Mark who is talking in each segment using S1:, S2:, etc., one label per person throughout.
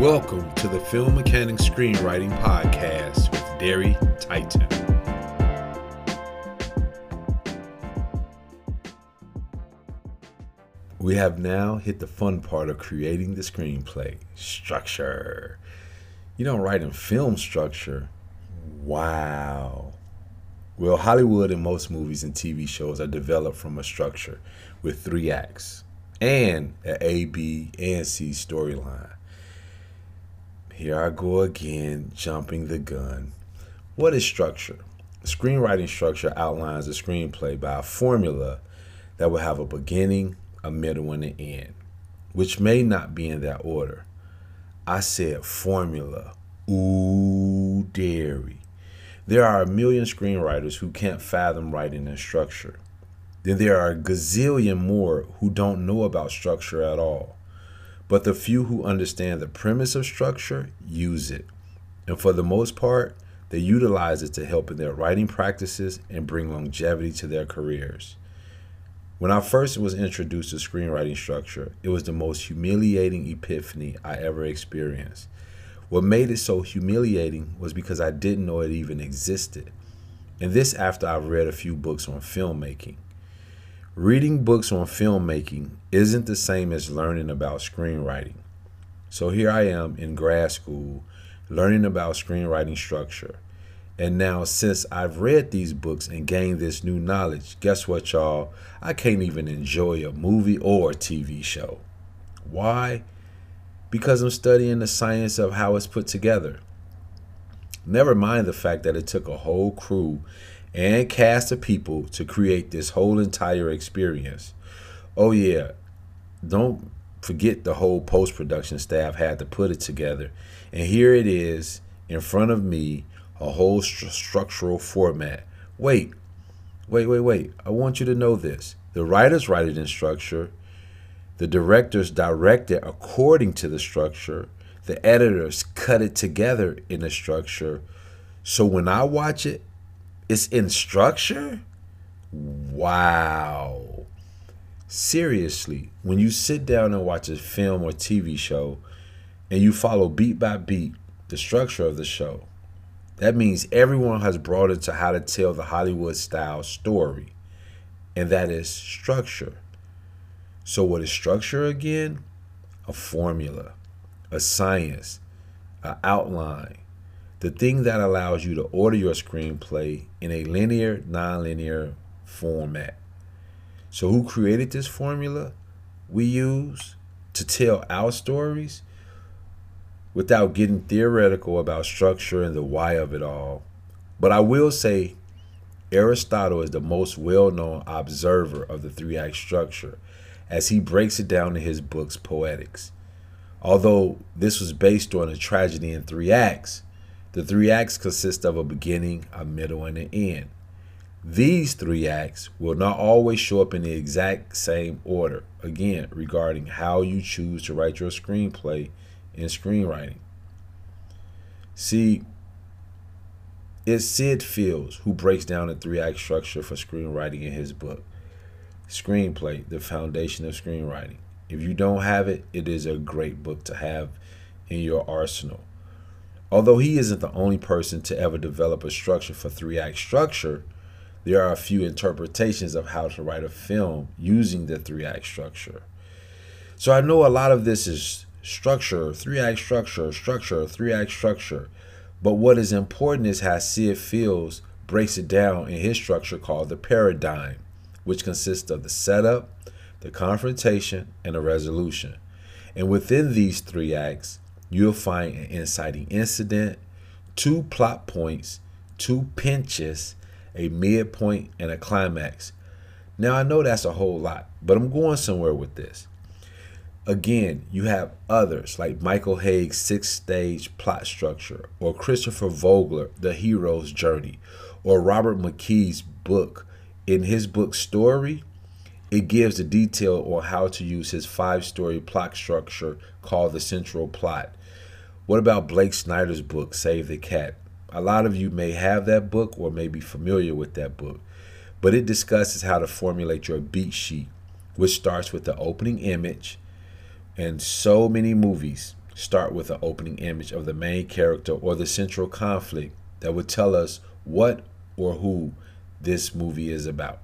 S1: Welcome to the Film Mechanics Screenwriting Podcast with Deri Tyton. We have now hit the fun part of creating the screenplay structure. You don't write in film structure. Wow. Well, Hollywood and most movies and TV shows are developed from a structure with three acts and an A, B, and C storyline. Here I go again, jumping the gun. What is structure? Screenwriting structure outlines a screenplay by a formula that will have a beginning, a middle, and an end, which may not be in that order. I said formula. Ooh, Deri. There are a million screenwriters who can't fathom writing in structure. Then there are a gazillion more who don't know about structure at all. But the few who understand the premise of structure use it. And for the most part, they utilize it to help in their writing practices and bring longevity to their careers. When I first was introduced to screenwriting structure, it was the most humiliating epiphany I ever experienced. What made it so humiliating was because I didn't know it even existed. And this after I've read a few books on filmmaking. Reading books on filmmaking isn't the same as learning about screenwriting. So here I am in grad school learning about screenwriting structure. And now, since I've read these books and gained this new knowledge, guess what, y'all? I can't even enjoy a movie or a TV show. Why? Because I'm studying the science of how it's put together. Never mind the fact that it took a whole crew and cast of people to create this whole entire experience. Oh, yeah, don't forget the whole post production staff had to put it together. And here it is in front of me a whole st- structural format. Wait, wait, wait, wait. I want you to know this. The writers write it in structure, the directors direct it according to the structure, the editors cut it together in a structure. So when I watch it, it's in structure? Wow. Seriously, when you sit down and watch a film or TV show and you follow beat by beat the structure of the show, that means everyone has brought into how to tell the Hollywood style story, and that is structure. So, what is structure again? A formula, a science, an outline, the thing that allows you to order your screenplay in a linear, nonlinear format. So, who created this formula we use to tell our stories? without getting theoretical about structure and the why of it all. But I will say Aristotle is the most well known observer of the three act structure as he breaks it down in his books Poetics. Although this was based on a tragedy in three acts, the three acts consist of a beginning, a middle, and an end. These three acts will not always show up in the exact same order, again, regarding how you choose to write your screenplay in screenwriting. See, it's Syd Fields who breaks down the three act structure for screenwriting in his book, Screenplay The Foundation of Screenwriting. If you don't have it, it is a great book to have in your arsenal. Although he isn't the only person to ever develop a structure for three act structure, there are a few interpretations of how to write a film using the three act structure. So I know a lot of this is structure, three act structure, structure, three act structure. But what is important is how Syd Fields breaks it down in his structure called the paradigm, which consists of the setup, the confrontation, and the resolution. And within these three acts, you'll find an inciting incident, two plot points, two pinches, a midpoint, and a climax. Now, I know that's a whole lot, but I'm going somewhere with this. Again, you have others like Michael Hauge's six stage plot structure, or Christopher Vogler, The Hero's Journey, or Robert McKee's book. In his book Story, it gives the detail on how to use his five story plot structure called the central plot. What about Blake Snyder's book, Save the Cat? A lot of you may have that book or may be familiar with that book, but it discusses how to formulate your beat sheet, which starts with the opening image and so many movies start with the opening image of the main character or the central conflict that would tell us what or who this movie is about.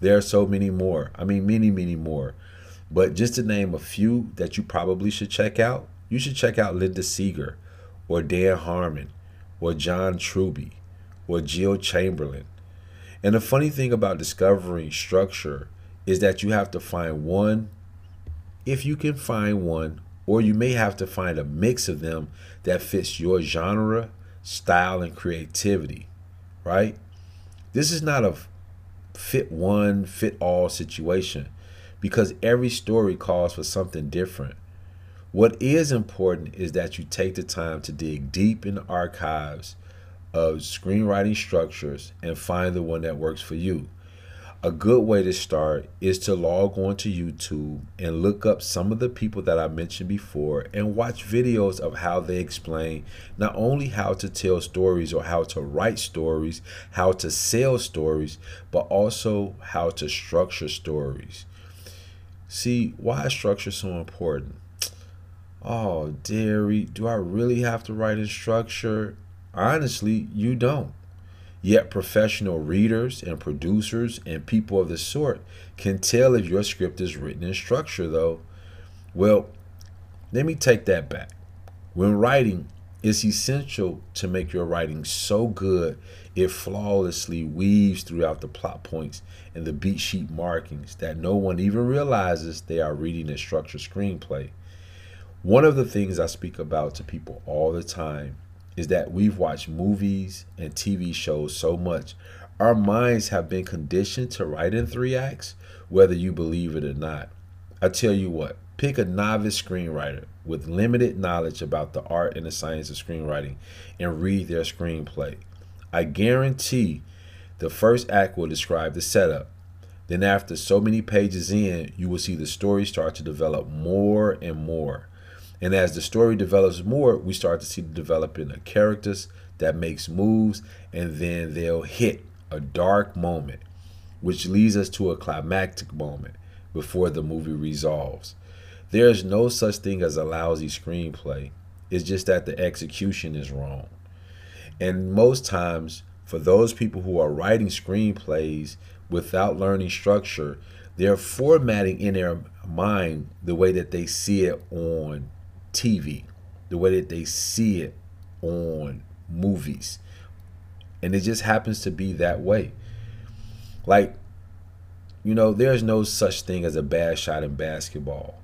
S1: There are so many more. I mean, many, many more. But just to name a few that you probably should check out, you should check out Linda Seger or Dan Harmon or John Truby or Jill Chamberlain. And the funny thing about discovering structure is that you have to find one, if you can find one, or you may have to find a mix of them that fits your genre, style, and creativity, right? This is not a fit one, fit all situation because every story calls for something different. What is important is that you take the time to dig deep in the archives of screenwriting structures and find the one that works for you. A good way to start is to log on to YouTube and look up some of the people that I mentioned before and watch videos of how they explain not only how to tell stories or how to write stories, how to sell stories, but also how to structure stories. See, why is structure so important? Oh, Deri, do I really have to write in structure? Honestly, you don't. Yet professional readers and producers and people of the sort can tell if your script is written in structure, though. Well, let me take that back. When writing, it's essential to make your writing so good it flawlessly weaves throughout the plot points and the beat sheet markings that no one even realizes they are reading a structured screenplay. One of the things I speak about to people all the time is that we've watched movies and TV shows so much. Our minds have been conditioned to write in three acts, whether you believe it or not. I tell you what, pick a novice screenwriter with limited knowledge about the art and the science of screenwriting and read their screenplay. I guarantee the first act will describe the setup. Then, after so many pages in, you will see the story start to develop more and more. And as the story develops more, we start to see the developing of characters that makes moves, and then they'll hit a dark moment, which leads us to a climactic moment before the movie resolves. There is no such thing as a lousy screenplay. It's just that the execution is wrong. And most times, for those people who are writing screenplays without learning structure, they're formatting in their mind the way that they see it on TV, the way that they see it on movies. And it just happens to be that way. Like, you know, there's no such thing as a bad shot in basketball,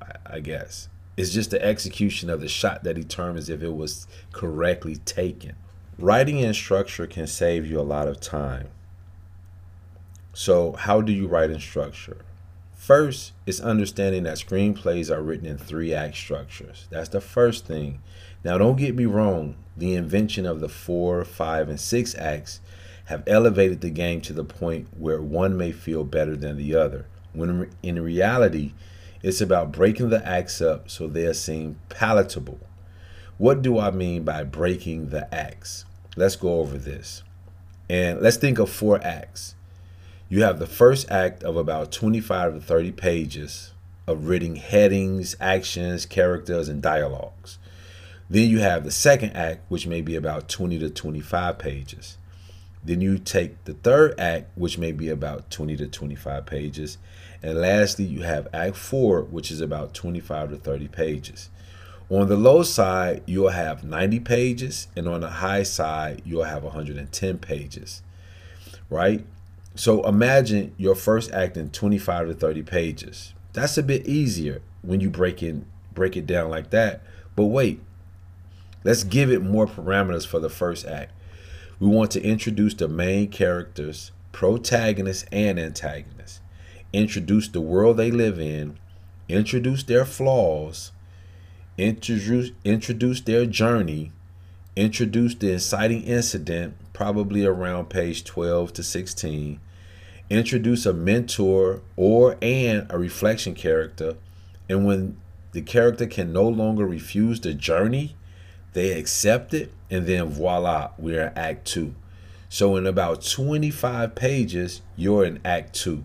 S1: I, I guess. It's just the execution of the shot that determines if it was correctly taken. Writing in structure can save you a lot of time. So, how do you write in structure? First is understanding that screenplays are written in three act structures. That's the first thing. Now, don't get me wrong, the invention of the four, five, and six acts have elevated the game to the point where one may feel better than the other. When in reality, it's about breaking the acts up so they seem palatable. What do I mean by breaking the acts? Let's go over this. And let's think of four acts. You have the first act of about 25 to 30 pages of written headings, actions, characters, and dialogues. Then you have the second act, which may be about 20 to 25 pages. Then you take the third act, which may be about 20 to 25 pages. And lastly, you have Act 4, which is about 25 to 30 pages. On the low side, you'll have 90 pages, and on the high side, you'll have 110 pages, right? So imagine your first act in 25 to 30 pages. That's a bit easier when you break in break it down like that. But wait, let's give it more parameters for the first act. We want to introduce the main characters, protagonists and antagonists. Introduce the world they live in, introduce their flaws, introduce introduce their journey, introduce the inciting incident, probably around page 12 to 16. Introduce a mentor or and a reflection character. And when the character can no longer refuse the journey, they accept it, and then voila, we're in Act Two. So in about 25 pages, you're in Act Two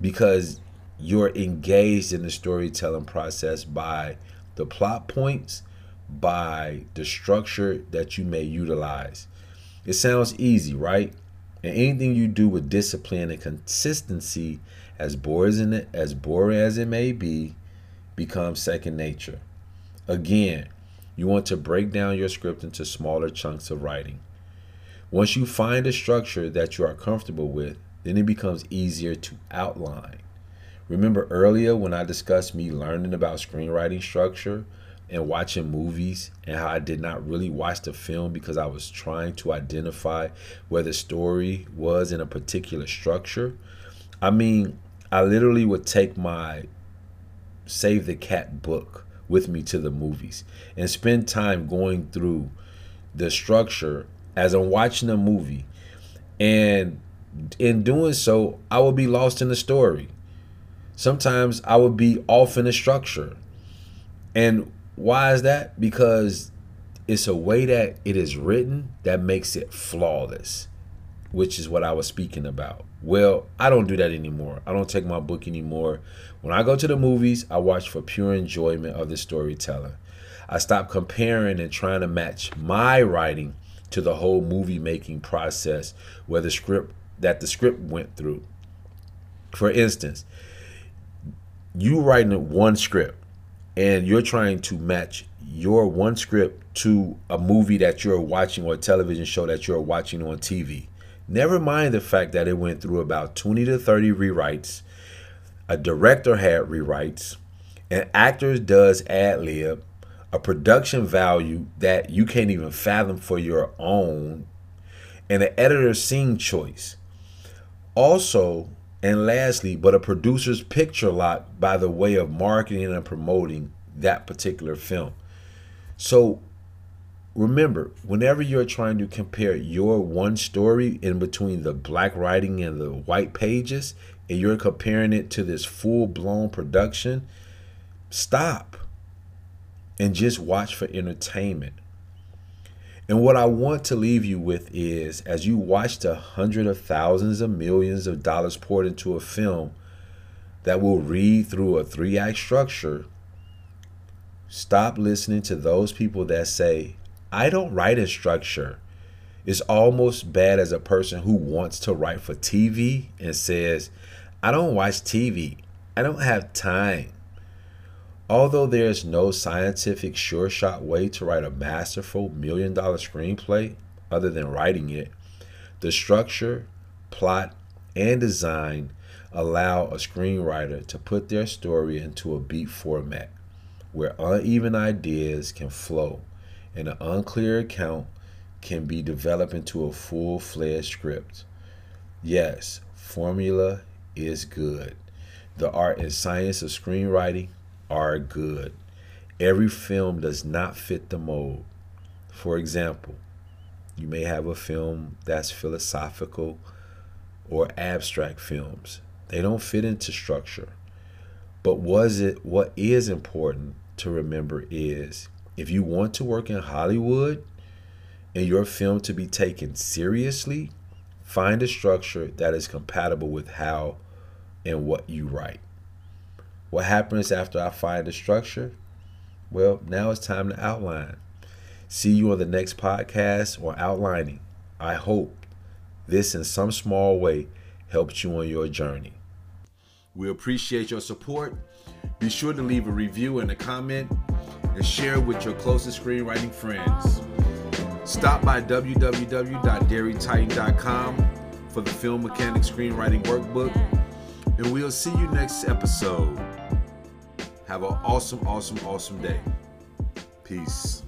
S1: because you're engaged in the storytelling process by the plot points by the structure that you may utilize. It sounds easy, right? And anything you do with discipline and consistency, as boring as boring as it may be, becomes second nature. Again, you want to break down your script into smaller chunks of writing. Once you find a structure that you are comfortable with, then it becomes easier to outline. Remember earlier when I discussed me learning about screenwriting structure and watching movies and how I did not really watch the film because I was trying to identify where the story was in a particular structure? I mean, I literally would take my Save the Cat book with me to the movies and spend time going through the structure as I'm watching a movie. And in doing so, I would be lost in the story. Sometimes I would be off in the structure. And why is that? Because it's a way that it is written that makes it flawless, which is what I was speaking about. Well, I don't do that anymore. I don't take my book anymore. When I go to the movies, I watch for pure enjoyment of the storytelling. I stop comparing and trying to match my writing to the whole movie making process where the script that the script went through. For instance, you writing one script and you're trying to match your one script to a movie that you're watching or a television show that you're watching on TV. Never mind the fact that it went through about 20 to 30 rewrites. A director had rewrites. An actor does ad lib. A production value that you can't even fathom for your own. And an editor's scene choice. Also, and lastly, but a producer's picture lot by the way of marketing and promoting that particular film. So remember, whenever you're trying to compare your one story in between the black writing and the white pages, and you're comparing it to this full blown production, stop and just watch for entertainment. And what I want to leave you with is as you watch the hundreds of thousands of millions of dollars poured into a film that will read through a three act structure, stop listening to those people that say, I don't write in structure. It's almost bad as a person who wants to write for TV and says, I don't watch TV. I don't have time. Although there is no scientific sure shot way to write a masterful million dollar screenplay other than writing it, the structure, plot, and design allow a screenwriter to put their story into a beat format where uneven ideas can flow and an unclear account can be developed into a full fledged script. Yes, formula is good. The art and science of screenwriting are good. Every film does not fit the mold. For example, you may have a film that's philosophical or abstract films. They don't fit into structure. But was it what is important to remember is if you want to work in Hollywood and your film to be taken seriously, find a structure that is compatible with how and what you write. What happens after I find the structure? Well, now it's time to outline. See you on the next podcast or outlining. I hope this in some small way helps you on your journey. We appreciate your support. Be sure to leave a review and a comment and share with your closest screenwriting friends. Stop by www.derityton.com for the Film Mechanic Screenwriting Workbook, and we'll see you next episode. Have an awesome, awesome, awesome day. Peace.